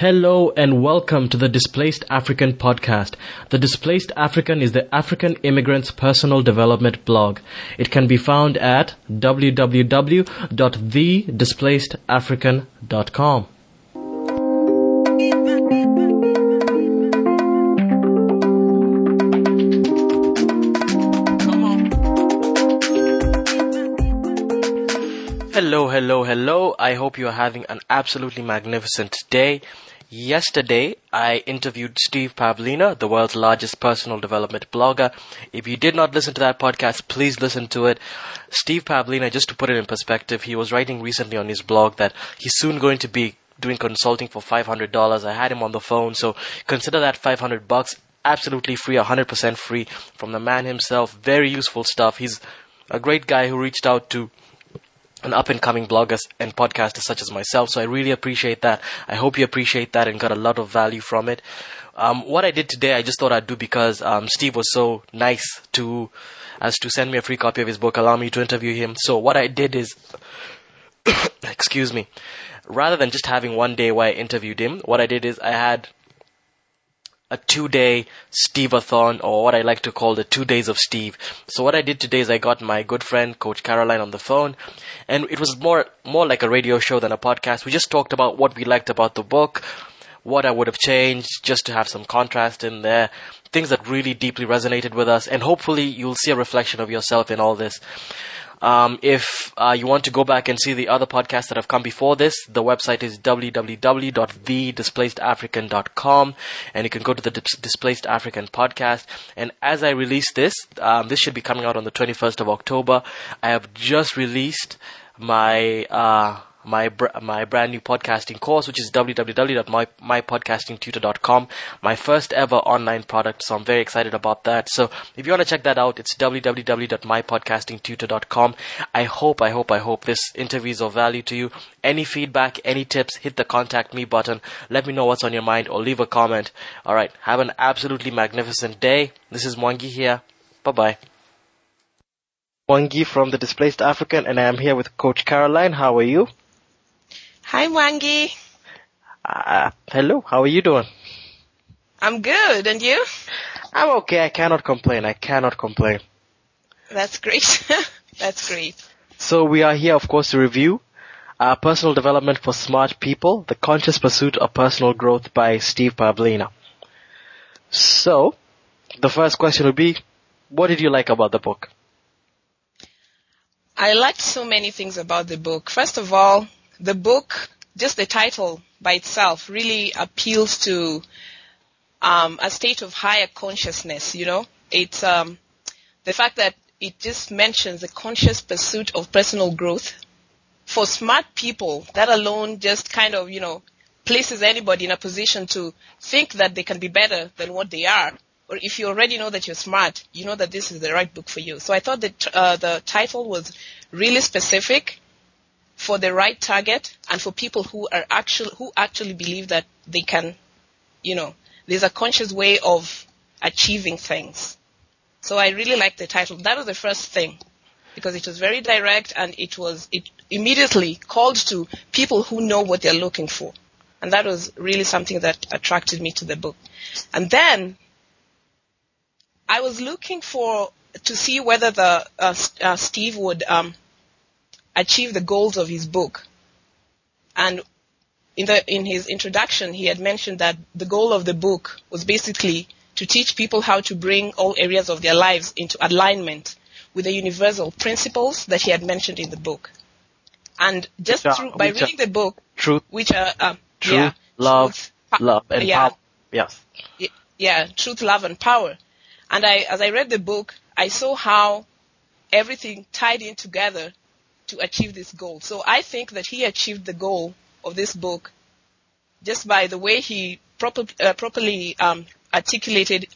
Hello and welcome to the Displaced African podcast. The Displaced African is the African immigrant's personal development blog. It can be found at www.thedisplacedafrican.com. Hello, hello, hello. I hope you are having an absolutely magnificent day. Yesterday, I interviewed Steve Pavlina, the world's largest personal development blogger. If you did not listen to that podcast, please listen to it. Steve Pavlina, just to put it in perspective, he was writing recently on his blog that he's soon going to be doing consulting for $500. I had him on the phone, so consider that 500 bucks absolutely free, 100% free from the man himself. Very useful stuff. He's a great guy who reached out to an up and coming blogger and podcaster such as myself. So I really appreciate that. I hope you appreciate that and got a lot of value from it. Um, what I did today, I just thought I'd do because um, Steve was so nice to as to send me a free copy of his book, allow me to interview him. So what I did is, excuse me, rather than just having one day where I interviewed him, what I did is I had a two day Steve-a-thon or what I like to call the two days of Steve. So what I did today is I got my good friend Coach Caroline on the phone and it was more more like a radio show than a podcast. We just talked about what we liked about the book, what I would have changed just to have some contrast in there, things that really deeply resonated with us and hopefully you'll see a reflection of yourself in all this. Um, if uh, you want to go back and see the other podcasts that have come before this, the website is www.thedisplacedafrican.com, and you can go to the Dis- Displaced African podcast. And as I release this, um, this should be coming out on the 21st of October. I have just released my uh, my br- my brand new podcasting course, which is www.mypodcastingtutor.com. My first ever online product, so I'm very excited about that. So if you want to check that out, it's www.mypodcastingtutor.com. I hope, I hope, I hope this interview is of value to you. Any feedback, any tips, hit the contact me button. Let me know what's on your mind or leave a comment. All right, have an absolutely magnificent day. This is Mwangi here. Bye bye. Mwangi from the Displaced African, and I am here with Coach Caroline. How are you? Hi, Mwangi. Uh, hello, how are you doing? I'm good, and you? I'm okay. I cannot complain. I cannot complain. That's great. That's great. So we are here, of course, to review uh, Personal Development for Smart People, The Conscious Pursuit of Personal Growth by Steve Pavlina. So, the first question would be, what did you like about the book? I liked so many things about the book. First of all, the book, just the title by itself really appeals to um, a state of higher consciousness, you know? It's um, the fact that it just mentions the conscious pursuit of personal growth. For smart people, that alone just kind of, you know, places anybody in a position to think that they can be better than what they are. Or if you already know that you're smart, you know that this is the right book for you. So I thought that uh, the title was really specific for the right target and for people who are actually who actually believe that they can, you know, there's a conscious way of achieving things. So I really liked the title. That was the first thing because it was very direct and it was it immediately called to people who know what they're looking for. And that was really something that attracted me to the book. And then I was looking for to see whether the uh, uh, Steve would um, achieve the goals of his book. And in the in his introduction, he had mentioned that the goal of the book was basically to teach people how to bring all areas of their lives into alignment with the universal principles that he had mentioned in the book. And just are- through, by reading the book, Truth, which are uh, truth, yeah, love, truth, love, and yeah, power. Yes. yeah, truth, love, and power. And I, as I read the book, I saw how everything tied in together to achieve this goal. So I think that he achieved the goal of this book just by the way he proper, uh, properly um, articulated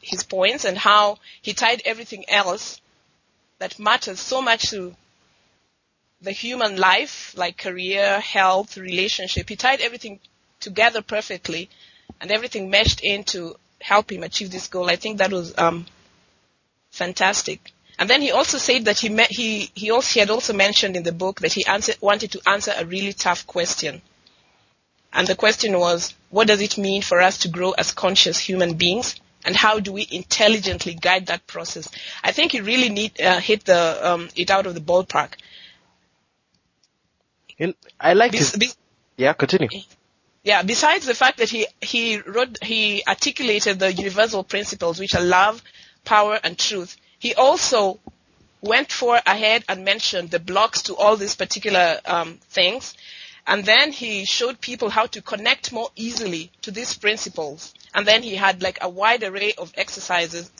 his points and how he tied everything else that matters so much to the human life, like career, health, relationship. He tied everything together perfectly and everything meshed in to help him achieve this goal. I think that was um, fantastic. And then he also said that he met, he he also he had also mentioned in the book that he answer, wanted to answer a really tough question. And the question was, what does it mean for us to grow as conscious human beings? And how do we intelligently guide that process? I think you really need uh, hit the um, it out of the ballpark. I like this. yeah, continue. Yeah, besides the fact that he he wrote he articulated the universal principles which are love, power, and truth. He also went for ahead and mentioned the blocks to all these particular um, things, and then he showed people how to connect more easily to these principles. And then he had like a wide array of exercises,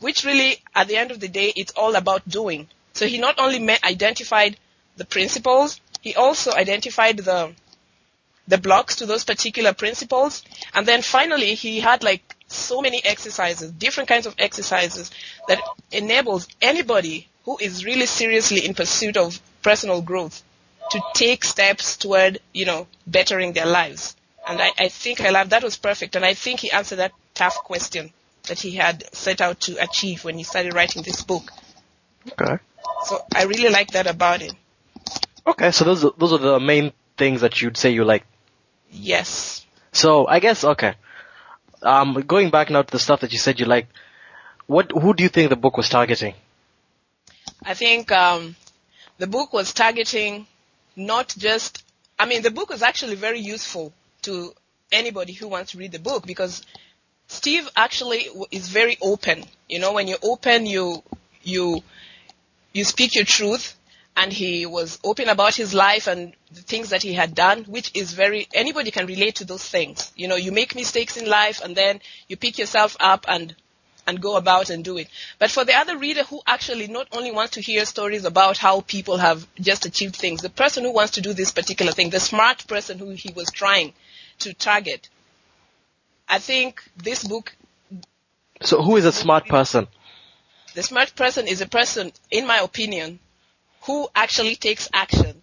which really, at the end of the day, it's all about doing. So he not only met, identified the principles, he also identified the the blocks to those particular principles. And then finally, he had like so many exercises, different kinds of exercises that enables anybody who is really seriously in pursuit of personal growth to take steps toward, you know, bettering their lives. And I, I think I love that was perfect. And I think he answered that tough question that he had set out to achieve when he started writing this book. Okay. So I really like that about it. Okay, so those are, those are the main things that you'd say you like Yes. So I guess okay. Um, going back now to the stuff that you said you like, what who do you think the book was targeting? I think um, the book was targeting not just. I mean, the book was actually very useful to anybody who wants to read the book because Steve actually is very open. You know, when you're open, you you you speak your truth and he was open about his life and the things that he had done, which is very, anybody can relate to those things. You know, you make mistakes in life and then you pick yourself up and, and go about and do it. But for the other reader who actually not only wants to hear stories about how people have just achieved things, the person who wants to do this particular thing, the smart person who he was trying to target, I think this book. So who is a smart person? The smart person is a person, in my opinion, who actually takes action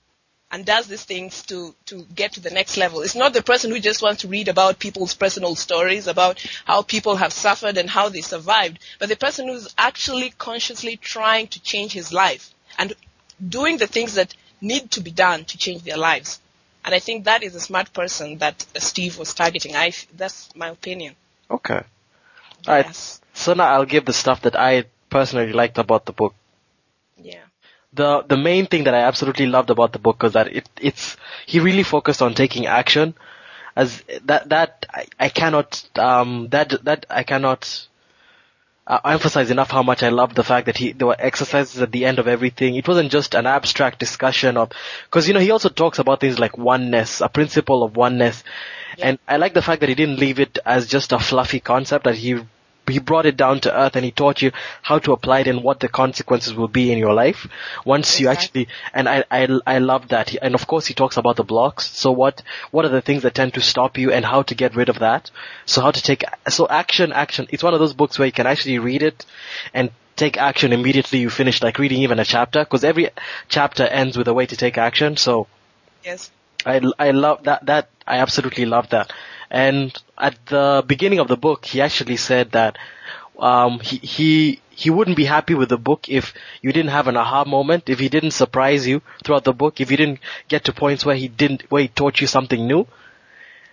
and does these things to, to get to the next level. It's not the person who just wants to read about people's personal stories, about how people have suffered and how they survived, but the person who's actually consciously trying to change his life and doing the things that need to be done to change their lives. And I think that is a smart person that Steve was targeting. I, that's my opinion. Okay. All right. Yes. So now I'll give the stuff that I personally liked about the book. Yeah the the main thing that I absolutely loved about the book was that it it's he really focused on taking action as that that I, I cannot um that that I cannot uh, emphasize enough how much I loved the fact that he there were exercises at the end of everything. It wasn't just an abstract discussion of because you know he also talks about things like oneness, a principle of oneness, yeah. and I like the fact that he didn't leave it as just a fluffy concept that he he brought it down to earth and he taught you how to apply it and what the consequences will be in your life once you actually and I I I love that. And of course he talks about the blocks. So what what are the things that tend to stop you and how to get rid of that? So how to take so action action. It's one of those books where you can actually read it and take action immediately you finish like reading even a chapter because every chapter ends with a way to take action. So yes. I I love that that I absolutely love that and at the beginning of the book, he actually said that um, he he he wouldn't be happy with the book if you didn't have an aha moment, if he didn't surprise you throughout the book, if you didn't get to points where he didn't where he taught you something new.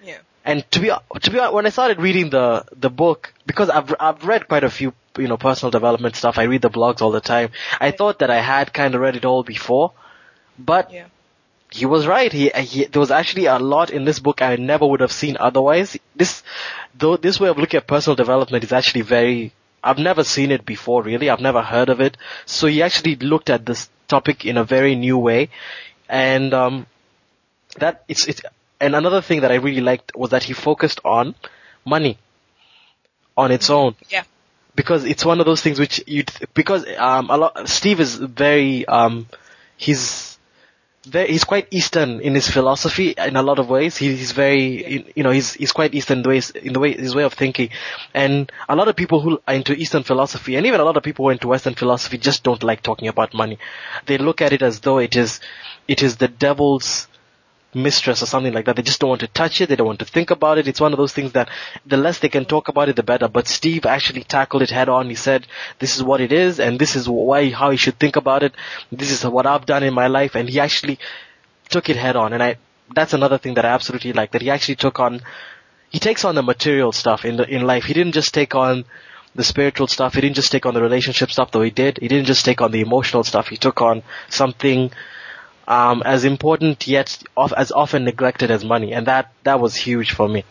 Yeah. And to be to be when I started reading the the book because I've I've read quite a few you know personal development stuff. I read the blogs all the time. I thought that I had kind of read it all before, but yeah he was right. He, he, there was actually a lot in this book I never would have seen otherwise. This, though, this way of looking at personal development is actually very, I've never seen it before really. I've never heard of it. So he actually looked at this topic in a very new way. And, um, that, it's, it's, and another thing that I really liked was that he focused on money on its own. Yeah. Because it's one of those things which you, because, um, a lot, Steve is very, um, he's, very, he's quite Eastern in his philosophy in a lot of ways. He, he's very, you know, he's, he's quite Eastern in the way, in the way, his way of thinking. And a lot of people who are into Eastern philosophy, and even a lot of people who are into Western philosophy just don't like talking about money. They look at it as though it is, it is the devil's mistress or something like that. They just don't want to touch it. They don't want to think about it. It's one of those things that the less they can talk about it, the better. But Steve actually tackled it head on. He said, this is what it is and this is why, how you should think about it. This is what I've done in my life. And he actually took it head on. And I, that's another thing that I absolutely like, that he actually took on, he takes on the material stuff in the, in life. He didn't just take on the spiritual stuff. He didn't just take on the relationship stuff, though he did. He didn't just take on the emotional stuff. He took on something um, as important yet of, as often neglected as money, and that that was huge for me.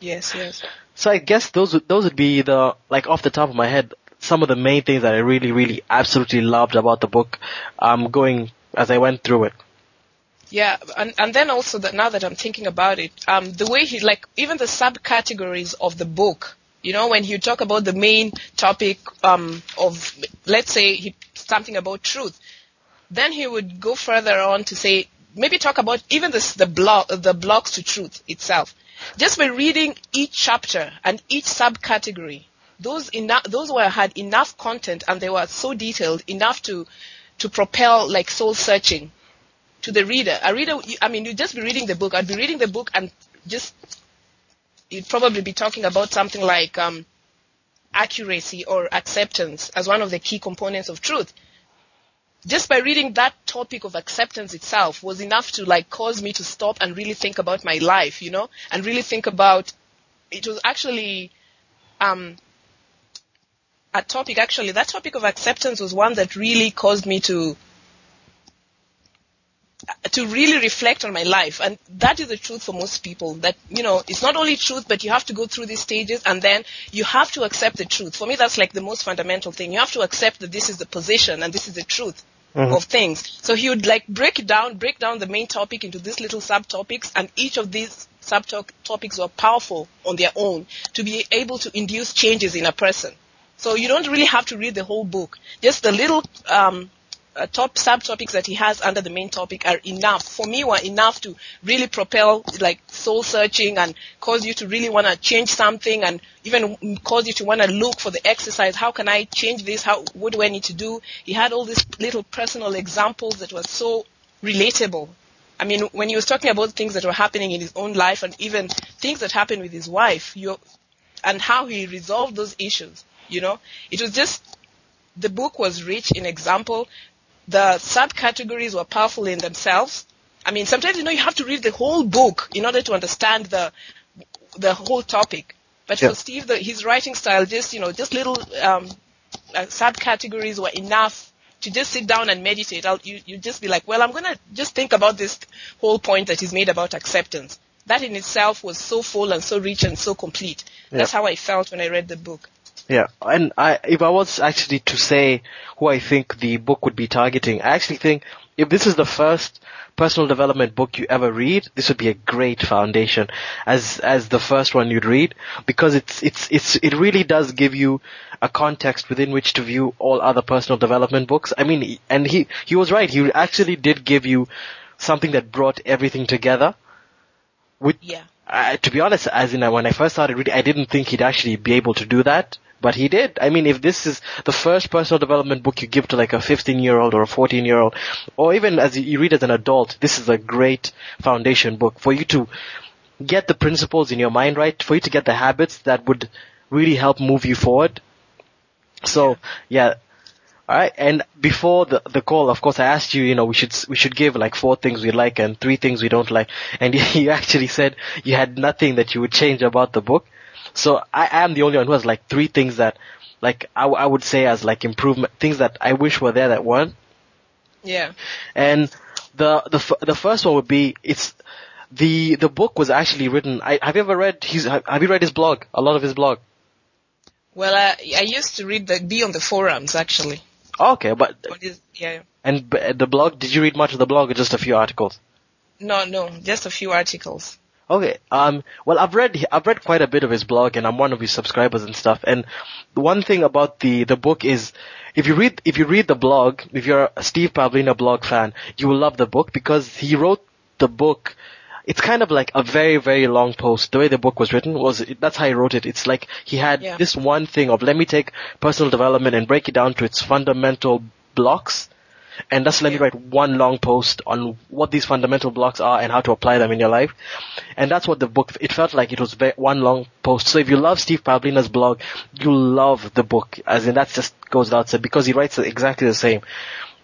Yes, yes. So I guess those would, those would be the like off the top of my head some of the main things that I really really absolutely loved about the book. Um, going as I went through it. Yeah, and and then also that now that I'm thinking about it, um, the way he like even the subcategories of the book. You know, when you talk about the main topic um, of, let's say, he, something about truth, then he would go further on to say, maybe talk about even this, the blog, the blocks to truth itself. Just by reading each chapter and each subcategory, those those were had enough content and they were so detailed enough to, to propel like soul searching to the reader. A reader, I mean, you'd just be reading the book. I'd be reading the book and just you'd probably be talking about something like um, accuracy or acceptance as one of the key components of truth. Just by reading that topic of acceptance itself was enough to like cause me to stop and really think about my life, you know, and really think about. It was actually um, a topic. Actually, that topic of acceptance was one that really caused me to to really reflect on my life. And that is the truth for most people that, you know, it's not only truth, but you have to go through these stages and then you have to accept the truth. For me, that's like the most fundamental thing. You have to accept that this is the position and this is the truth. Mm-hmm. Of things. So he would like break it down, break down the main topic into these little subtopics and each of these subtopics were powerful on their own to be able to induce changes in a person. So you don't really have to read the whole book. Just the little um, uh, top subtopics that he has under the main topic are enough. For me were enough to really propel like soul searching and cause you to really want to change something and even cause you to want to look for the exercise. How can i change this? How what do i need to do? He had all these little personal examples that were so relatable. I mean, when he was talking about things that were happening in his own life and even things that happened with his wife, you, and how he resolved those issues, you know, it was just the book was rich in example the subcategories were powerful in themselves. I mean, sometimes you know you have to read the whole book in order to understand the the whole topic. But yeah. for Steve, the, his writing style, just you know, just little um, uh, subcategories were enough to just sit down and meditate. I'll, you you just be like, well, I'm gonna just think about this whole point that he's made about acceptance. That in itself was so full and so rich and so complete. Yeah. That's how I felt when I read the book. Yeah, and I, if I was actually to say who I think the book would be targeting, I actually think if this is the first personal development book you ever read, this would be a great foundation as as the first one you'd read because it's it's it's it really does give you a context within which to view all other personal development books. I mean, and he he was right. He actually did give you something that brought everything together. With, yeah. Uh, to be honest, as in when I first started reading, I didn't think he'd actually be able to do that. But he did. I mean, if this is the first personal development book you give to like a 15 year old or a 14 year old, or even as you read as an adult, this is a great foundation book for you to get the principles in your mind right, for you to get the habits that would really help move you forward. So, yeah. Alright, and before the the call, of course, I asked you, you know, we should we should give like four things we like and three things we don't like, and you actually said you had nothing that you would change about the book. So I am the only one who has like three things that, like I, I would say as like improvement things that I wish were there that weren't. Yeah. And the the the first one would be it's the the book was actually written. I, have you ever read his? Have you read his blog? A lot of his blog. Well, I I used to read the be on the forums actually. Okay, but yeah. And the blog? Did you read much of the blog or just a few articles? No, no, just a few articles. Okay. Um. Well, I've read I've read quite a bit of his blog, and I'm one of his subscribers and stuff. And the one thing about the the book is, if you read if you read the blog, if you're a Steve Pavlina blog fan, you will love the book because he wrote the book. It's kind of like a very very long post. The way the book was written was that's how he wrote it. It's like he had yeah. this one thing of let me take personal development and break it down to its fundamental blocks and just let me write one long post on what these fundamental blocks are and how to apply them in your life. And that's what the book, it felt like it was one long post. So if you love Steve Pavlina's blog, you'll love the book, as in that just goes without saying, because he writes exactly the same.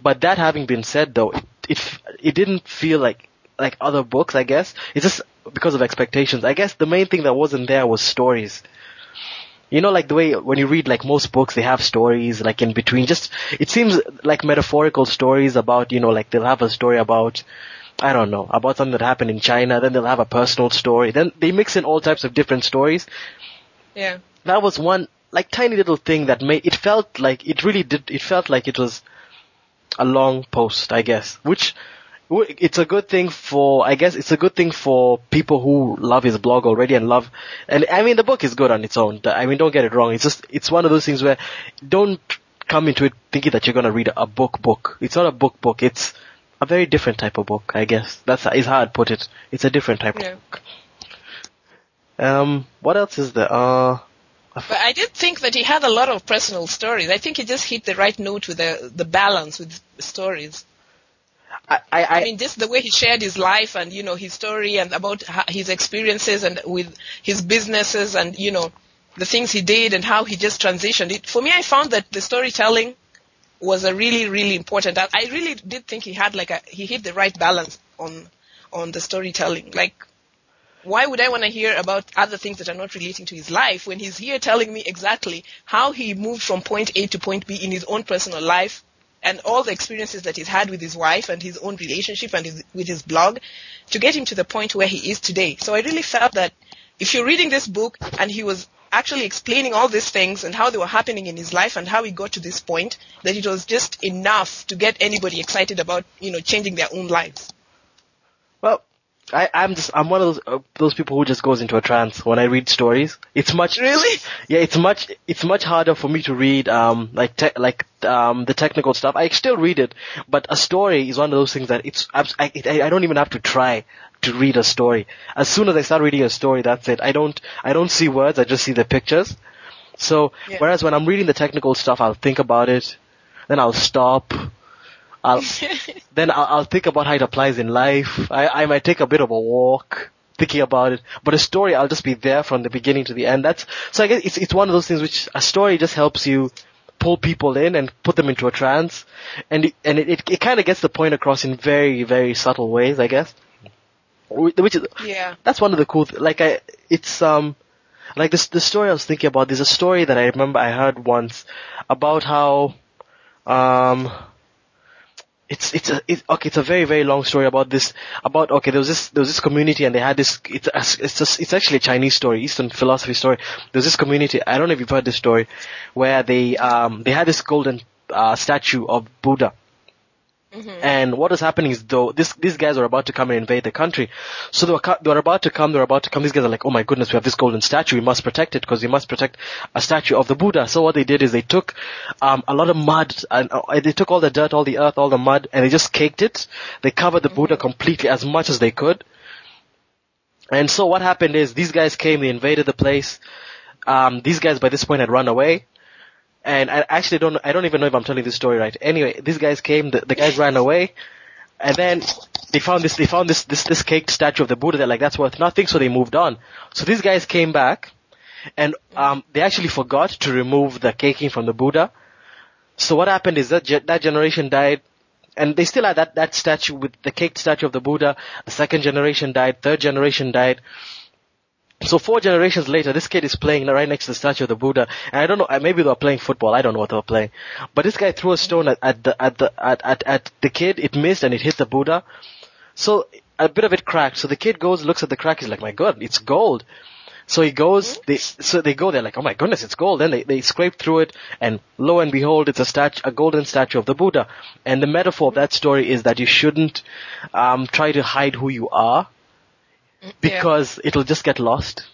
But that having been said though, it, it, it didn't feel like, like other books, I guess. It's just, because of expectations. I guess the main thing that wasn't there was stories. You know, like the way when you read like most books, they have stories like in between. Just it seems like metaphorical stories about you know like they'll have a story about I don't know about something that happened in China. Then they'll have a personal story. Then they mix in all types of different stories. Yeah. That was one like tiny little thing that made it felt like it really did. It felt like it was a long post, I guess, which it's a good thing for, I guess it's a good thing for people who love his blog already and love, and I mean the book is good on its own. I mean don't get it wrong. It's just, it's one of those things where don't come into it thinking that you're gonna read a book book. It's not a book book. It's a very different type of book, I guess. That's, is how I'd put it. It's a different type Yeah. of book. Um, what else is there? Uh, But I did think that he had a lot of personal stories. I think he just hit the right note with the the balance with stories. I, I, I, mean, just the way he shared his life and you know his story and about his experiences and with his businesses and you know the things he did and how he just transitioned. It for me, I found that the storytelling was a really really important. I, I really did think he had like a he hit the right balance on on the storytelling. Like, why would I want to hear about other things that are not relating to his life when he's here telling me exactly how he moved from point A to point B in his own personal life and all the experiences that he's had with his wife and his own relationship and his, with his blog to get him to the point where he is today. So I really felt that if you're reading this book and he was actually explaining all these things and how they were happening in his life and how he got to this point, that it was just enough to get anybody excited about, you know, changing their own lives. I, I'm just, I'm one of those, uh, those people who just goes into a trance when I read stories. It's much, Really? Yeah, it's much it's much harder for me to read um like te- like um the technical stuff. I still read it, but a story is one of those things that it's I, I I don't even have to try to read a story. As soon as I start reading a story, that's it. I don't I don't see words. I just see the pictures. So Yeah. whereas when I'm reading the technical stuff, I'll think about it, then I'll stop. I'll then I'll, I'll think about how it applies in life. I, I might take a bit of a walk thinking about it, but a story I'll just be there from the beginning to the end. That's so I guess it's it's one of those things which a story just helps you pull people in and put them into a trance, and it, and it it, it kind of gets the point across in very very subtle ways, I guess. Which is yeah. that's one of the cool th- like I it's um like this the story I was thinking about. There's a story that I remember I heard once about how um it's it's a okay it's a very very long story about this about okay there was this there was this community and they had this it's it's just it's actually a Chinese story Eastern philosophy story. There's this community I don't know if you've heard this story where they um they had this golden uh, statue of Buddha and what is happening is though this these guys are about to come and invade the country, so they were they were about to come. They were about to come. These guys are like, oh my goodness, we have this golden statue. We must protect it because we must protect a statue of the Buddha. So what they did is they took um, a lot of mud and uh, they took all the dirt, all the earth, all the mud, and they just caked it. They covered the Buddha completely as much as they could. And so what happened is these guys came, they invaded the place. Um, these guys by this point had run away. And I actually don't, I don't even know if I'm telling this story right. Anyway, these guys came, the, the guys ran away, and then they found this, they found this, this, this caked statue of the Buddha. They're like, that's worth nothing, so they moved on. So these guys came back, and um, they actually forgot to remove the caking from the Buddha. So what happened is that ge- that generation died, and they still had that, that statue with the caked statue of the Buddha. The second generation died, third generation died. So four generations later, this kid is playing right next to the statue of the Buddha, and I don't know, uh, maybe they were playing football, I don't know what they were playing. But this guy threw a stone at, at the, at the, at, at, at the kid, it missed and it hit the Buddha. So a bit of it cracked, so the kid goes, looks at the crack, he's like, my god, it's gold. So he goes, they, so they go there like, oh my goodness, it's gold. Then they, they scrape through it, and lo and behold, it's a statue, a golden statue of the Buddha. And the metaphor of that story is that you shouldn't, um, try to hide who you are, because it'll just get lost.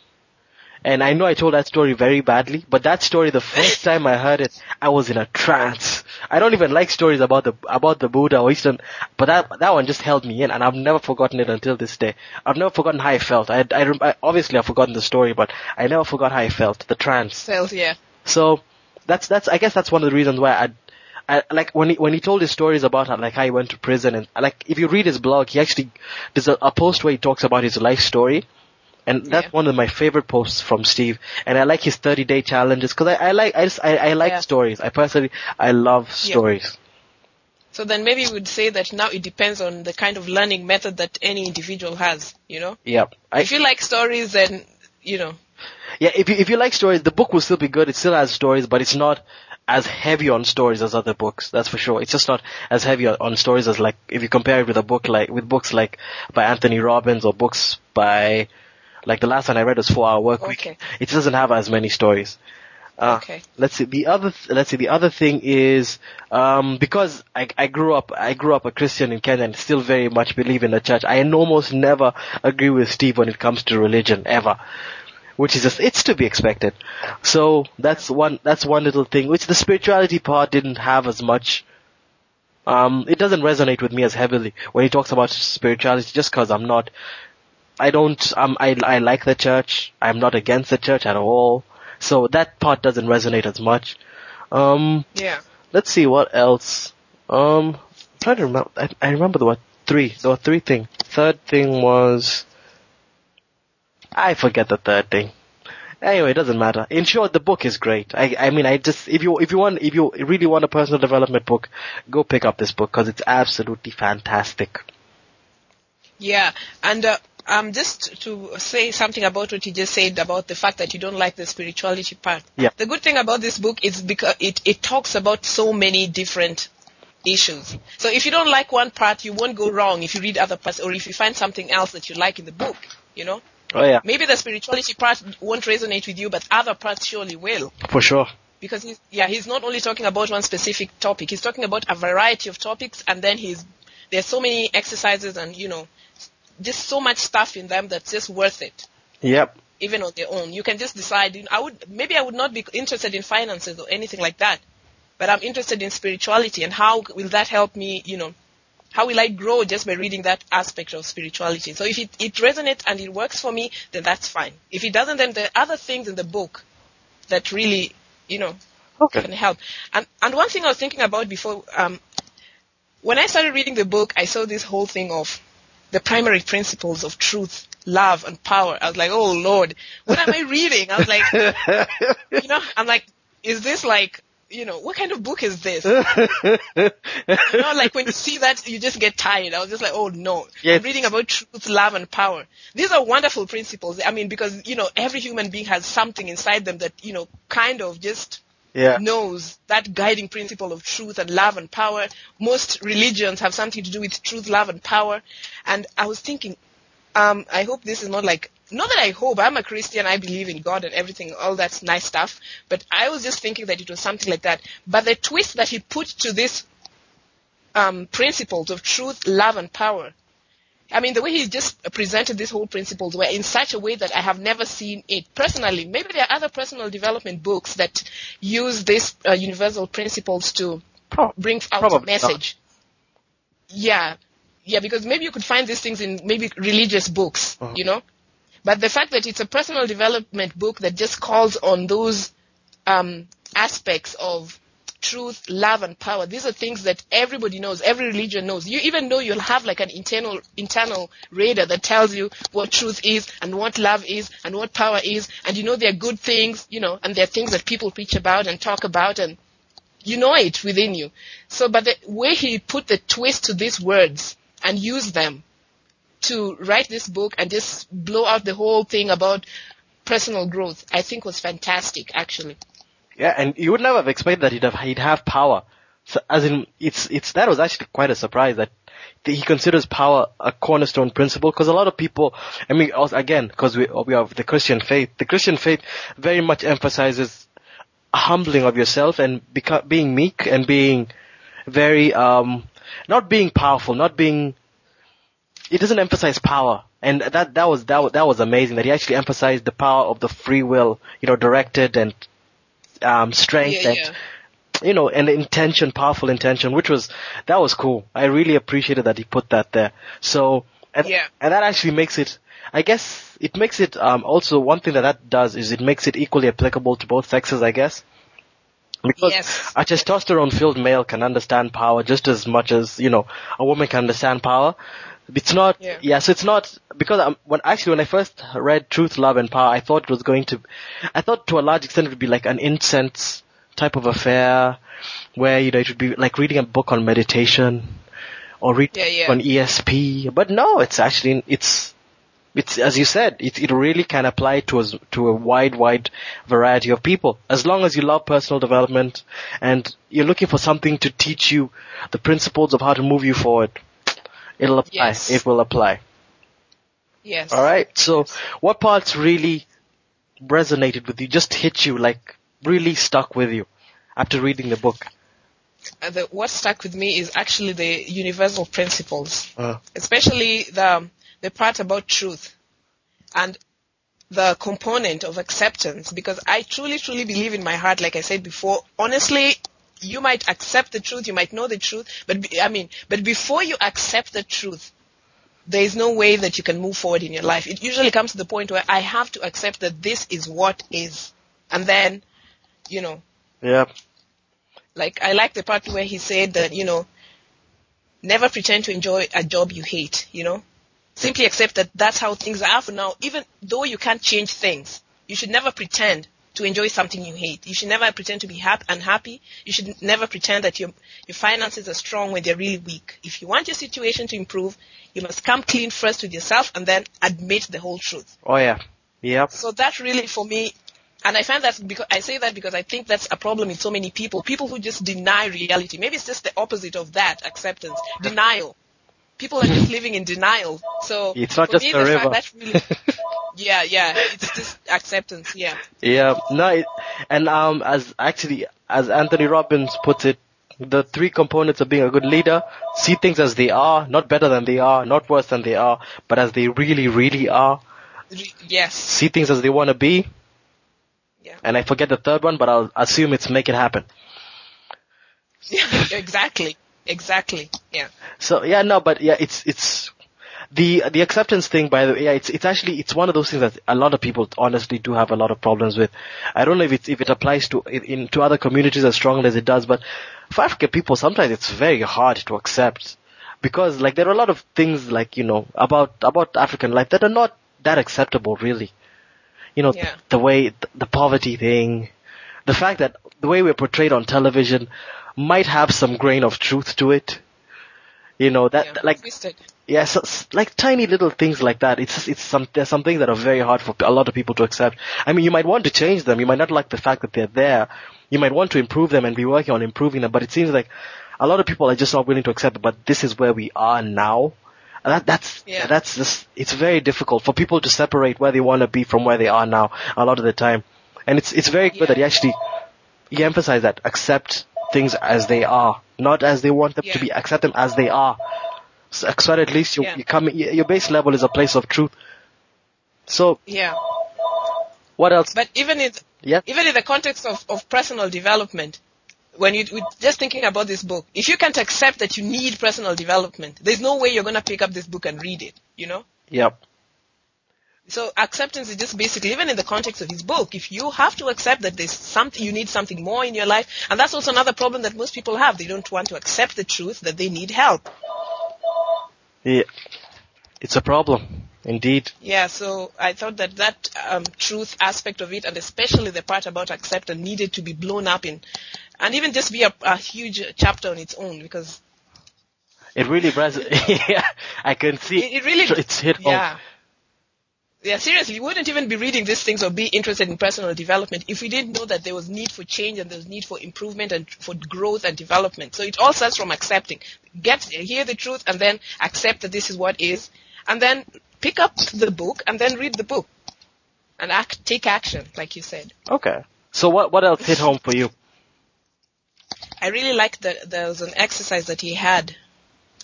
And I know I told that story very badly, but that story, the first time I heard it, I was in a trance. I don't even like stories about the about the Buddha or Eastern, but that that one just held me in, and I've never forgotten it until this day. I've never forgotten how I felt. I, I, I obviously I've forgotten the story, but I never forgot how I felt. The trance. Cells, yeah. So that's that's I guess that's one of the reasons why I. I, like when he when he told his stories about how, like how he went to prison and like if you read his blog he actually there's a, a post where he talks about his life story and that's Yeah. one of my favorite posts from Steve. And I like his 30 day challenges because I, I like, I just, I, I like Yeah. stories. I personally, I love stories. So then maybe we would say that now it depends on the kind of learning method that any individual has, you know? Yeah. I, If you like stories, then, you know, yeah, if you, if you like stories, the book will still be good. It still has stories, but it's not as heavy on stories as other books. That's for sure. It's just not as heavy on- stories as like, if you compare it with a book like, with books like by Anthony Robbins or books by, like the last one I read was Four Hour Work Week. Okay. It doesn't have as many stories. Uh, Okay. Let's see. The other, th- let's see. The other thing is, um, because I, I grew up, I grew up a Christian in Kenya and still very much believe in the church. I almost never agree with Steve when it comes to religion ever, which is just, it's to be expected. So that's one, that's one little thing, which the spirituality part didn't have as much. Um, it doesn't resonate with me as heavily when he talks about spirituality just cause I'm not, I don't, um, I, I like the church. I'm not against the church at all. So that part doesn't resonate as much. Um, yeah. let's see what else. Um, I'm trying to remember. I, I remember there were three. There were three things. Third thing was. I forget the third thing. Anyway, it doesn't matter. In short, the book is great. I, I mean, I just if you if you want if you really want a personal development book, go pick up this book because it's absolutely fantastic. Yeah, and uh, um, just to say something about what you just said about the fact that you don't like the spirituality part. Yeah. The good thing about this book is because it, it talks about so many different issues. So if you don't like one part, you won't go wrong if you read other parts or if you find something else that you like in the book, you know? Oh yeah, Maybe the spirituality part won't resonate with you, but other parts surely will. for sure. Because he's, yeah, he's not only talking about one specific topic, he's talking about a variety of topics and then he's, there's so many exercises and, you know, just so much stuff in them that's just worth it, Yep. even on their own. You can just decide, you know, I would, maybe I would not be interested in finances or anything like that, but I'm interested in spirituality and how will that help me, you know, how will I grow just by reading that aspect of spirituality? So if it, it resonates and it works for me, then that's fine. If it doesn't, then there are other things in the book that really, you know, Okay. can help. And and one thing I was thinking about before, um, when I started reading the book, I saw this whole thing of the primary principles of truth, love, and power. I was like, oh Lord, what am I reading? I was like, you know, I'm like, is this like, you know, what kind of book is this? you know, like when you see that, you just get tired. I was just like, oh no. Yes. I'm reading about truth, love, and power. These are wonderful principles. I mean, because, you know, every human being has something inside them that, you know, kind of just Yeah. knows that guiding principle of truth and love and power. Most religions have something to do with truth, love, and power. And I was thinking, um, I hope this is not like, not that I hope, I'm a Christian, I believe in God and everything, all that nice stuff, but I was just thinking that it was something like that. But the twist that he put to this um, principles of truth, love, and power, I mean, the way he just presented these whole principles were in such a way that I have never seen it personally. Maybe there are other personal development books that use these uh, universal principles to Pro- bring out Probably a message. Yeah, yeah, because maybe you could find these things in maybe religious books, Uh-huh. you know. But the fact that it's a personal development book that just calls on those um, aspects of truth, love, and power. These are things that everybody knows, every religion knows. You even know you'll have like an internal internal radar that tells you what truth is and what love is and what power is, and you know they're good things, you know, and they're things that people preach about and talk about, and you know it within you. So, but the way he put the twist to these words and used them to write this book and just blow out the whole thing about personal growth, I think was fantastic, actually. Yeah, and you would never have expected that he'd have he'd have power. So, as in, it's it's that was actually quite a surprise that he considers power a cornerstone principle because a lot of people, I mean, again, because we we have the Christian faith. The Christian faith very much emphasizes humbling of yourself and being meek and being very um not being powerful, not being. It doesn't emphasize power, and that that was that was, that was amazing that he actually emphasized the power of the free will, you know, directed and um, strength Yeah, and yeah. you know and intention, powerful intention, which was that was cool. I really appreciated that he put that there. So and Yeah. and that actually makes it. I guess it makes it um, also one thing that that does is it makes it equally applicable to both sexes. I guess. Because Yes. a testosterone-filled male can understand power just as much as you know a woman can understand power. It's not, Yeah. yeah. So it's not because um, when actually when I first read Truth, Love, and Power, I thought it was going to, I thought to a large extent it would be like an incense type of affair, where you know it would be like reading a book on meditation or reading Yeah, yeah. on ESP. But no, it's actually it's it's as you said, it it really can apply to a, to a wide wide variety of people. As long as you love personal development and you're looking for something to teach you the principles of how to move you forward, it'll apply. Yes. It will apply. Yes. All right. So, what parts really resonated with you? Just hit you like really stuck with you after reading the book? Uh, the, what stuck with me is actually the universal principles, Uh, especially the the part about truth and the component of acceptance. Because I truly, truly believe in my heart, like I said before. Honestly, you might accept the truth, you might know the truth, but be, I mean, but before you accept the truth, there is no way that you can move forward in your life. It usually comes to the point where I have to accept that this is what is, and then, you know, yeah. like I like the part where he said that you know, never pretend to enjoy a job you hate. You know, simply accept that that's how things are for now. Even though you can't change things, you should never pretend to enjoy something you hate. You should never pretend to be happy, unhappy. You should never pretend that your your finances are strong when they're really weak. If you want your situation to improve, you must come clean first with yourself and then admit the whole truth. Oh yeah. Yep. So that really for me, and I find that because I say that because I think that's a problem in so many people. People who just deny reality. Maybe it's just the opposite of that acceptance, denial. People are just living in denial. So It's not just me, the river. fact that really, yeah, yeah, it's just acceptance. Yeah, Yeah. No. It, and um, as actually, as Anthony Robbins puts it, the three components of being a good leader: see things as they are, not better than they are, not worse than they are, but as they really, really are. Re- yes, See things as they want to be, yeah, and I forget the third one, but I'll assume it's make it happen. exactly, exactly. Yeah, So yeah, no, but yeah, it's it's the the acceptance thing. By the way, yeah, it's it's actually it's one of those things that a lot of people honestly do have a lot of problems with. I don't know if it if it applies to in, to other communities as strongly as it does, but for African people, sometimes it's very hard to accept because like there are a lot of things like you know about about African life that are not that acceptable really. You know, Yeah. the way the, the poverty thing, the fact that the way we're portrayed on television might have some grain of truth to it. You know that yeah. like twisted. Yeah, so, like tiny little things like that. It's it's some there's some things that are very hard for a lot of people to accept. I mean, you might want to change them. You might not like the fact that they're there. You might want to improve them and be working on improving them. But it seems like a lot of people are just not willing to accept. it. But this is where we are now. And that that's Yeah. that's just it's very difficult for people to separate where they want to be from where they are now. A lot of the time, and it's it's very good that you actually you emphasize that accept things as they are, not as they want them to be. Accept them as they are. So, uh, so at least you, Yeah. you come, your base level is a place of truth. So Yeah, what else? but even in Yeah. even in the context of, of personal development, when you with just thinking about this book, if you can't accept that you need personal development, there's no way you're gonna pick up this book and read it. You know. Yep. So acceptance is just basically, even in the context of his book, if you have to accept that there's something, you need something more in your life, and that's also another problem that most people have. They don't want to accept the truth that they need help. Yeah. It's a problem. Indeed. Yeah, so I thought that that um, truth aspect of it, and especially the part about acceptance, needed to be blown up in, and even just be a, a huge chapter on its own because It really res- yeah. I can see it, it really, it's hit home. Yeah. Seriously, you wouldn't even be reading these things or be interested in personal development if we didn't know that there was need for change and there was need for improvement and for growth and development. So it all starts from accepting. Get, hear the truth and then accept that this is what is. And then pick up the book and then read the book. And act, take action, like you said. Okay. So what what else hit home for you? I really like that there was an exercise that he had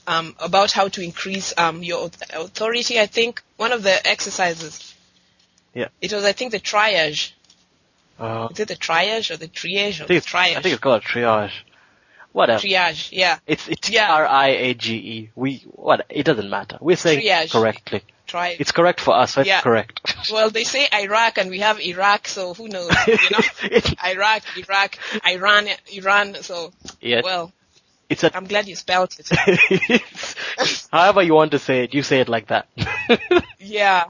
um, about how to increase um, your authority. I think one of the exercises. Yeah. It was, I think, the triage. Uh, Is it the triage or the triage or I think the it's, triage? I think it's called triage. Whatever. triage. Yeah, It's it's Yeah. R I A G E. We what? It doesn't matter. We're saying Triage. correctly. triage. It's correct for us. So it's Yeah. correct. well, they say Iraq and we have Iraq, so who knows? You know, Iraq, Iraq, Iran, Iran. So, yeah. well, it's a I'm glad you spelled it. However you want to say it, you say it like that. yeah,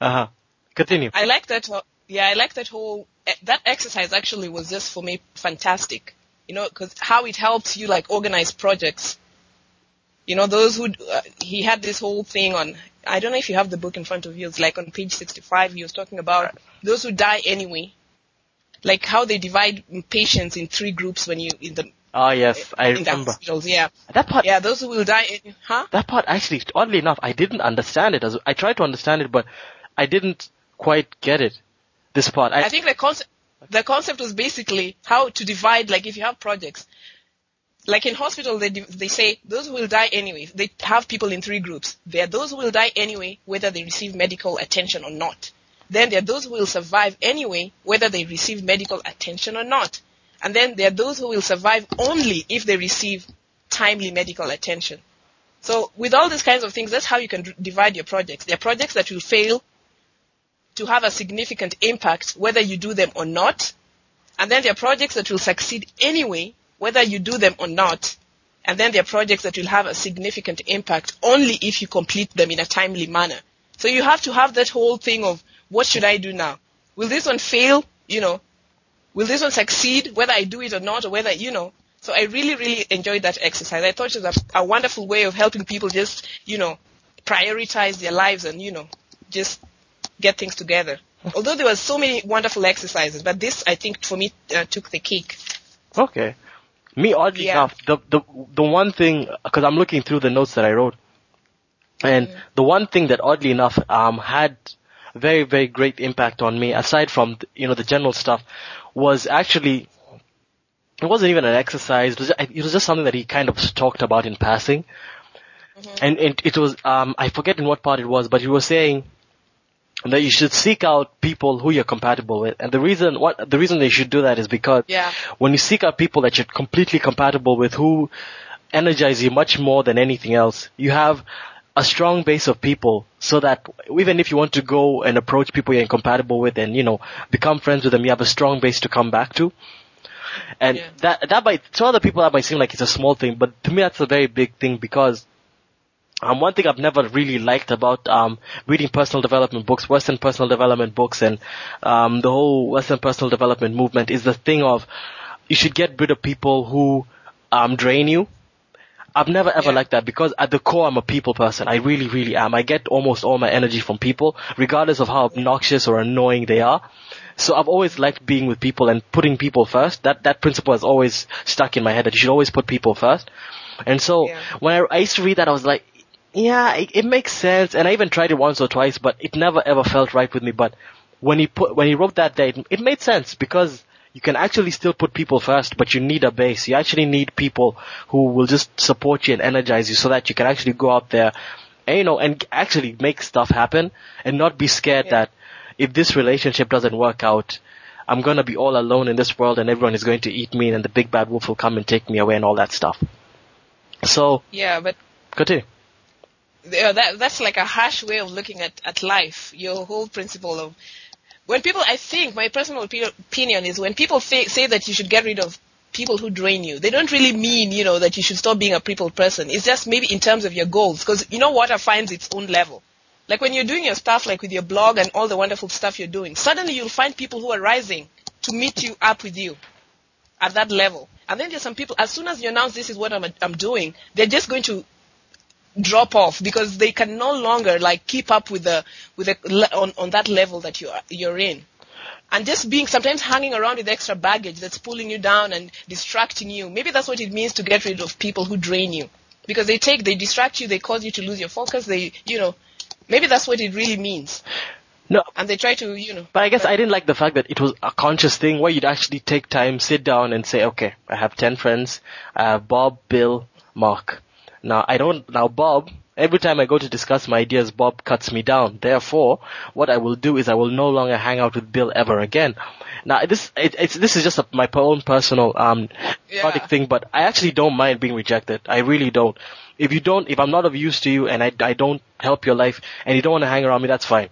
uh huh. Continue. I like that. Yeah, I like that whole. eh, That exercise actually was just for me fantastic You know, because how it helps you like organize projects. You know, those who uh, he had this whole thing on. I don't know if you have the book in front of you. It's like on page 65. He was talking about those who die anyway, like how they divide patients in three groups when you in the Ah, yes, I the remember. hospitals. Yeah, That part, yeah, those who will die. In, huh? that part actually, oddly enough, I didn't understand it. As I tried to understand it, but I didn't quite get it. This part, I, I think the concept the concept was basically how to divide. Like if you have projects, like in hospital, they they say those who will die anyway. They have people in three groups. There are those who will die anyway, whether they receive medical attention or not. Then there are those who will survive anyway, whether they receive medical attention or not. And then there are those who will survive only if they receive timely medical attention. So with all these kinds of things, that's how you can divide your projects. There are projects that will fail to have a significant impact whether you do them or not. And then there are projects that will succeed anyway, whether you do them or not. And then there are projects that will have a significant impact only if you complete them in a timely manner. So you have to have that whole thing of what should I do now? Will this one fail? You know, will this one succeed whether I do it or not or whether, you know. So I really, really enjoyed that exercise. I thought it was a, a wonderful way of helping people just, you know, prioritize their lives and, you know, just get things together. Although there were so many wonderful exercises, but this, I think, for me, uh, took the cake. okay. Me, oddly Yeah. enough, the the the one thing because I'm looking through the notes that I wrote, and the one thing that oddly enough um had very very great impact on me aside from you know the general stuff was actually it wasn't even an exercise it was just, it was just something that he kind of talked about in passing. And it, it was um I forget in what part it was but he was saying that you should seek out people who you're compatible with. And the reason what the reason they should do that is because Yeah. when you seek out people that you're completely compatible with who energize you much more than anything else, you have a strong base of people so that even if you want to go and approach people you're incompatible with and, you know, become friends with them, you have a strong base to come back to. And Yeah. that, that might, to other people that might seem like it's a small thing, but to me that's a very big thing because um, one thing I've never really liked about um, reading personal development books, Western personal development books, and um, the whole Western personal development movement is the thing of you should get rid of people who um, drain you. I've never ever Yeah. liked that because at the core I'm a people person. I really, really am. I get almost all my energy from people, regardless of how obnoxious or annoying they are. So I've always liked being with people and putting people first. That that principle has always stuck in my head that you should always put people first. And so Yeah. when I, I used to read that, I was like, yeah, it, it makes sense. And I even tried it once or twice, but it never ever felt right with me. But when he put when he wrote that there, it, it made sense because you can actually still put people first, but you need a base. You actually need people who will just support you and energize you so that you can actually go out there and, you know, and actually make stuff happen and not be scared Yeah. that if this relationship doesn't work out, I'm gonna be all alone in this world and everyone is going to eat me and the big bad wolf will come and take me away and all that stuff. So, Yeah, but continue. yeah, that, that's like a harsh way of looking at, at life. Your whole principle of when people, I think my personal opinion is when people fa- say that you should get rid of people who drain you, they don't really mean, you know, that you should stop being a people person. It's just maybe in terms of your goals, because you know water finds its own level. Like when you're doing your stuff, like with your blog and all the wonderful stuff you're doing, suddenly you'll find people who are rising to meet you up with you at that level. And then there's some people, as soon as you announce this is what I'm, I'm doing, they're just going to drop off because they can no longer like keep up with the with the on, on that level that you are you're in. And just being sometimes hanging around with extra baggage that's pulling you down and distracting you maybe that's what it means to get rid of people who drain you. Because they take they distract you they cause you to lose your focus they you know maybe that's what it really means. No, and they try to you know. But I guess I didn't like the fact that it was a conscious thing where you'd actually take time, sit down and say, okay, I have 10 friends. I have Bob, Bill, Mark. Now I don't, now Bob, every time I go to discuss my ideas, Bob cuts me down. Therefore, what I will do is I will no longer hang out with Bill ever again. Now this, it, it's, this is just a, my own personal, um, Yeah. thing, but I actually don't mind being rejected. I really don't. If you don't, if I'm not of use to you and I, I don't help your life and you don't want to hang around me, that's fine.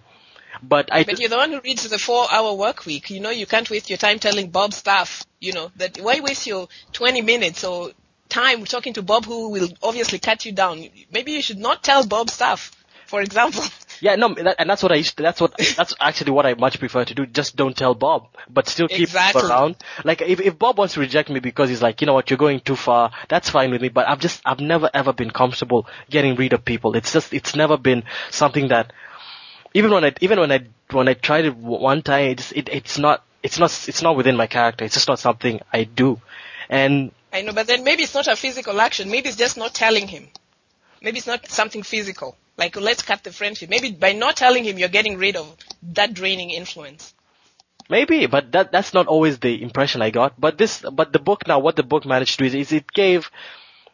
But I, but you're the one who reads the four hour work week. You know, you can't waste your time telling Bob stuff. You know, that why waste your 20 minutes or time talking to Bob who will obviously cut you down? Maybe you should not tell Bob stuff, for example. Yeah, no, that, and that's what I to, that's what, that's actually what I much prefer to do. Just don't tell Bob, but still keep Exactly. Around. Like, if, if Bob wants to reject me because he's like, you know what, you're going too far, that's fine with me, but I've just, I've never ever been comfortable getting rid of people. It's just, it's never been something that, even when I, even when I, when I tried it one time, it's, it, it's not, it's not, it's not within my character. It's just not something I do. And I know, but then maybe it's not a physical action. Maybe it's just not telling him. Maybe it's not something physical. Like, let's cut the friendship. Maybe by not telling him, you're getting rid of that draining influence. Maybe, but that that's not always the impression I got. But this, but the book now, what the book managed to do is, is it gave,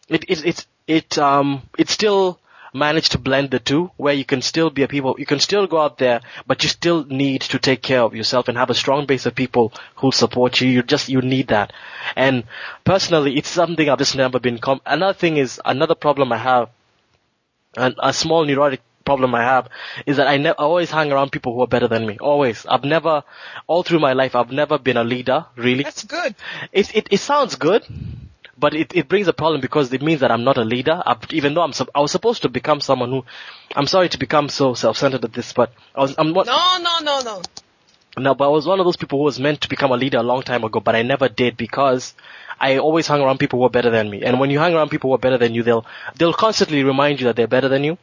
it it it it um it still managed to blend the two, where you can still be a people, you can still go out there, but you still need to take care of yourself and have a strong base of people who support you. You just you need that. And personally, it's something I've just never been. Com- another thing is another problem I have, and a small neurotic problem I have is that I, ne- I always hang around people who are better than me. Always. I've never, all through my life, I've never been a leader, really. That's good. It, it, it sounds good, but it, it brings a problem because it means that I'm not a leader. I've, even though I'm, I was supposed to become someone who, I'm sorry to become so self-centered at this, but I was, I'm not, No, no, no, no. no, but I was one of those people who was meant to become a leader a long time ago, but I never did because I always hung around people who are better than me. And when you hang around people who are better than you, they'll, they'll constantly remind you that they're better than you.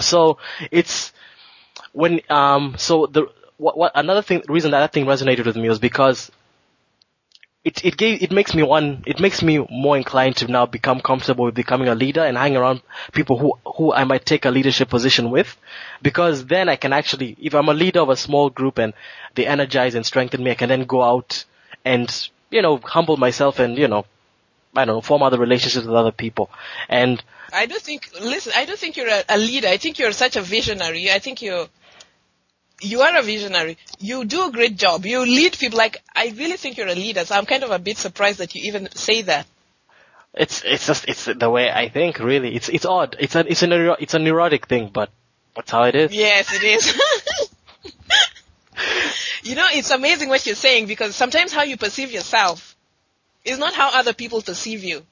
So it's when um so the what, what another thing reason that that thing resonated with me was because it it gave it makes me one it makes me more inclined to now become comfortable with becoming a leader and hang around people who who I might take a leadership position with because then I can actually if I'm a leader of a small group and they energize and strengthen me I can then go out and you know humble myself and you know I don't know form other relationships with other people and I do think, listen, I do think you're a, a leader. I think you're such a visionary. I think you're, you are a visionary. You do a great job. You lead people. Like, I really think you're a leader. So I'm kind of a bit surprised that you even say that. It's it's just it's the way I think. Really, it's it's odd. It's a it's a neuro, it's a neurotic thing, but that's how it is. Yes, it is. you know, it's amazing what you're saying because sometimes how you perceive yourself is not how other people perceive you.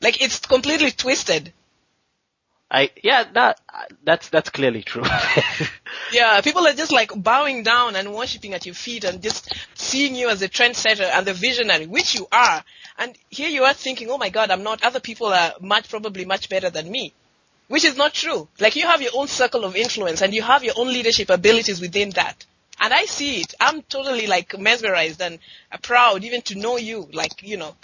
Like, it's completely twisted. I yeah that that's that's clearly true. Yeah, people are just like bowing down and worshiping at your feet and just seeing you as a trendsetter and the visionary, which you are. And here you are thinking, oh my god, I'm not, other people are much, probably much better than me. Which is not true. Like you have your own circle of influence and you have your own leadership abilities within that. And I see it. I'm totally like mesmerized and proud even to know you, like, you know.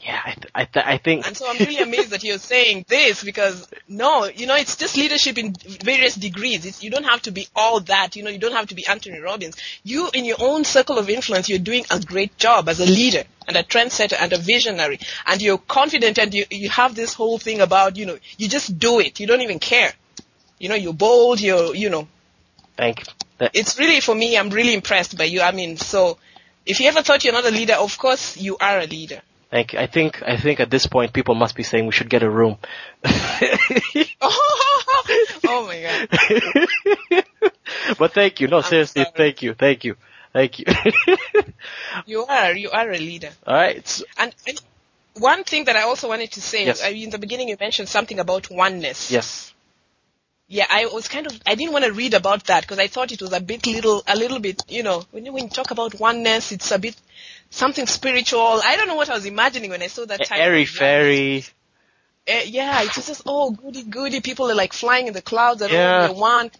Yeah, I th- I, th- I think And so I'm really amazed that you're saying this because no, you know, it's just leadership in various degrees. It's, you don't have to be all that. You know, you don't have to be Anthony Robbins. You, in your own circle of influence, you're doing a great job as a leader and a trendsetter and a visionary. And you're confident and you, you have this whole thing about, you know, you just do it. You don't even care. You know, you're bold. You're, you know, thank that, it's really for me. I'm really impressed by you. I mean, so if you ever thought you're not a leader, of course you are a leader. Thank you. I think I think at this point people must be saying we should get a room. oh my god. but thank you. No, seriously, sorry. thank you, thank you, thank you. You are, you are a leader. All right. And, and one thing that I also wanted to say, Yes. uh, in the beginning you mentioned something about oneness. yes. Yeah, I was kind of, I didn't want to read about that because I thought it was a bit little, a little bit, you know, when you, when you talk about oneness, it's a bit something spiritual. I don't know what I was imagining when I saw that title. Airy fairy. Uh, yeah, it's just, oh, goody goody, people are like flying in the clouds and Yeah. all they want.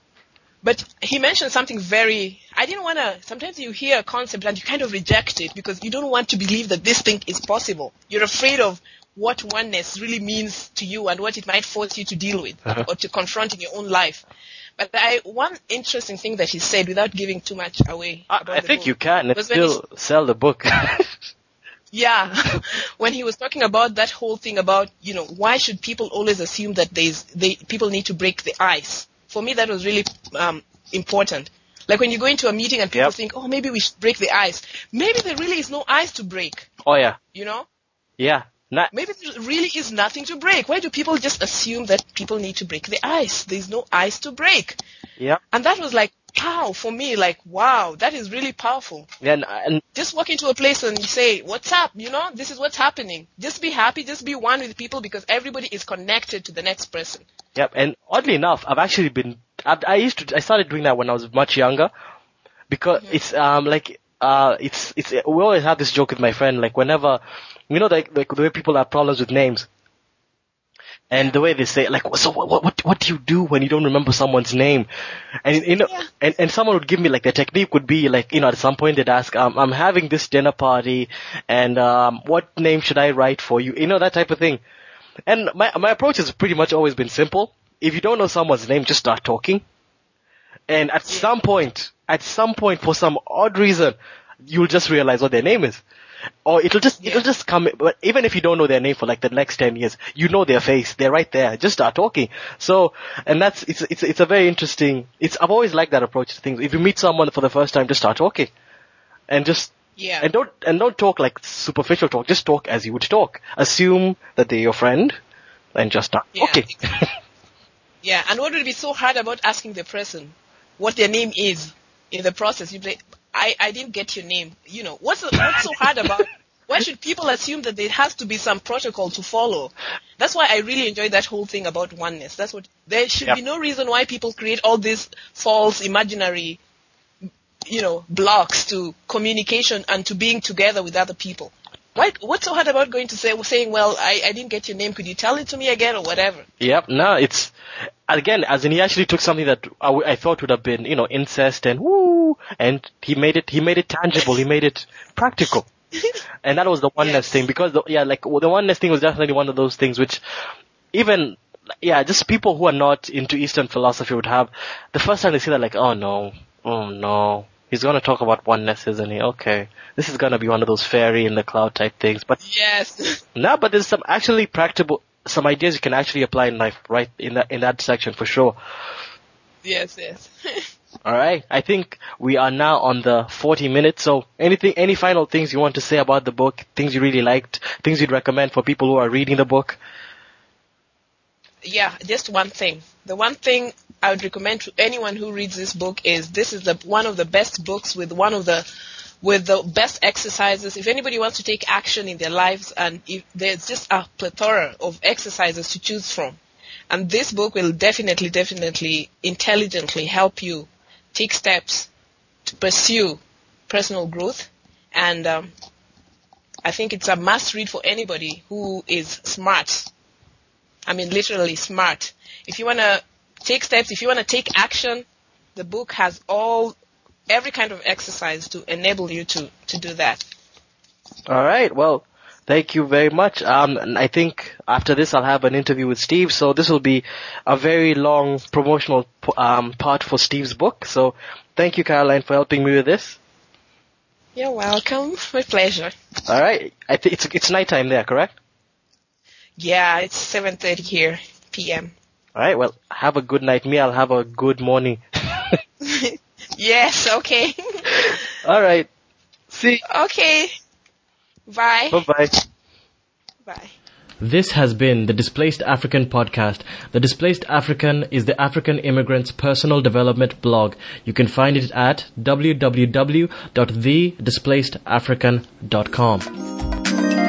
But he mentioned something very, I didn't want to, sometimes you hear a concept and you kind of reject it because you don't want to believe that this thing is possible. You're afraid of what oneness really means to you and what it might force you to deal with Uh-huh. or to confront in your own life. But I, one interesting thing that he said without giving too much away. I, I think book you can and was when he still sell the book. yeah, when he was talking about that whole thing about you know why should people always assume that there's they people need to break the ice. For me, that was really um, important. Like when you go into a meeting and people Yep. think, oh, maybe we should break the ice. Maybe there really is no ice to break. oh yeah, You know, yeah. Not, maybe there really is nothing to break. Why do people just assume that people need to break the ice? There's no ice to break. yeah. And that was like, wow, for me, like, wow, that is really powerful. And, and just walk into a place and say, what's up? You know, this is what's happening. Just be happy. Just be one with people because everybody is connected to the next person. Yep, and oddly enough, I've actually been I, I used to, I started doing that when I was much younger because it's, um, like, uh, it's, it's, we always have this joke with my friend, like whenever, you know, like, like the way people have problems with names. And the way they say, like, so what, what, what do you do when you don't remember someone's name? And, you know, Yeah. and, and someone would give me, like, the technique would be, like, you know, at some point they'd ask, um, I'm having this dinner party, and, um, what name should I write for you? You know, that type of thing. And my, my approach has pretty much always been simple. If you don't know someone's name, just start talking. And at some point, at some point, for some odd reason, you'll just realize what their name is. Or it'll just, it'll just come, but even if you don't know their name for like the next 10 years, you know their face. They're right there. Just start talking. So, and that's, it's, it's, it's a very interesting, it's, I've always liked that approach to things. If you meet someone for the first time, just start talking. And just, Yeah. and don't, and don't talk like superficial talk. Just talk as you would talk. Assume that they're your friend and just start Yeah, talking. Yeah, and what would be so hard about asking the person what their name is in the process? You say, I, I didn't get your name. You know, what's, what's so hard about Why should people assume that there has to be some protocol to follow? That's why I really enjoy that whole thing about oneness. That's what, there should Yep. be no reason why people create all these false imaginary, you know, blocks to communication and to being together with other people. Why, what's so hard about going to say, saying, well, I, I didn't get your name, could you tell it to me again or whatever? Yep. No, it's again as in he actually took something that I, I thought would have been you know incest and woo, and he made it he made it tangible. He made it practical. and that was the oneness Yes. thing because the, yeah, like the oneness thing was definitely one of those things which even yeah, just people who are not into Eastern philosophy would have the first time they see that like oh no, oh no. He's gonna talk about oneness, isn't he? Okay. This is gonna be one of those fairy in the cloud type things. But Yes. no, but there's some actually practical, some ideas you can actually apply in life, right? In that, in that section for sure. yes, yes. Alright. I think we are now on the 40 minutes. So anything, any final things you want to say about the book? Things you really liked? Things you'd recommend for people who are reading the book? Yeah, just one thing. The one thing I would recommend to anyone who reads this book is this is the one of the best books with one of the with the best exercises. If anybody wants to take action in their lives and if there's just a plethora of exercises to choose from. And this book will definitely, definitely intelligently help you take steps to pursue personal growth. And um, I think it's a must read for anybody who is smart I mean, literally smart. If you want to take steps, if you want to take action, the book has all, every kind of exercise to enable you to, to do that. Alright. Well, thank you very much. Um, and I think after this I'll have an interview with Steve. So this will be a very long promotional, um, part for Steve's book. So thank you, Caroline, for helping me with this. You're welcome. My pleasure. Alright. I think it's, it's nighttime there, correct? Yeah, it's 7.30 here, p.m. All right. Well, have a good night. Me, I'll have a good morning. yes, okay. All right. See. okay. Bye. Bye bye. Bye. This has been the Displaced African podcast. The Displaced African is the African immigrant's personal development blog. You can find it at www.thedisplacedafrican.com.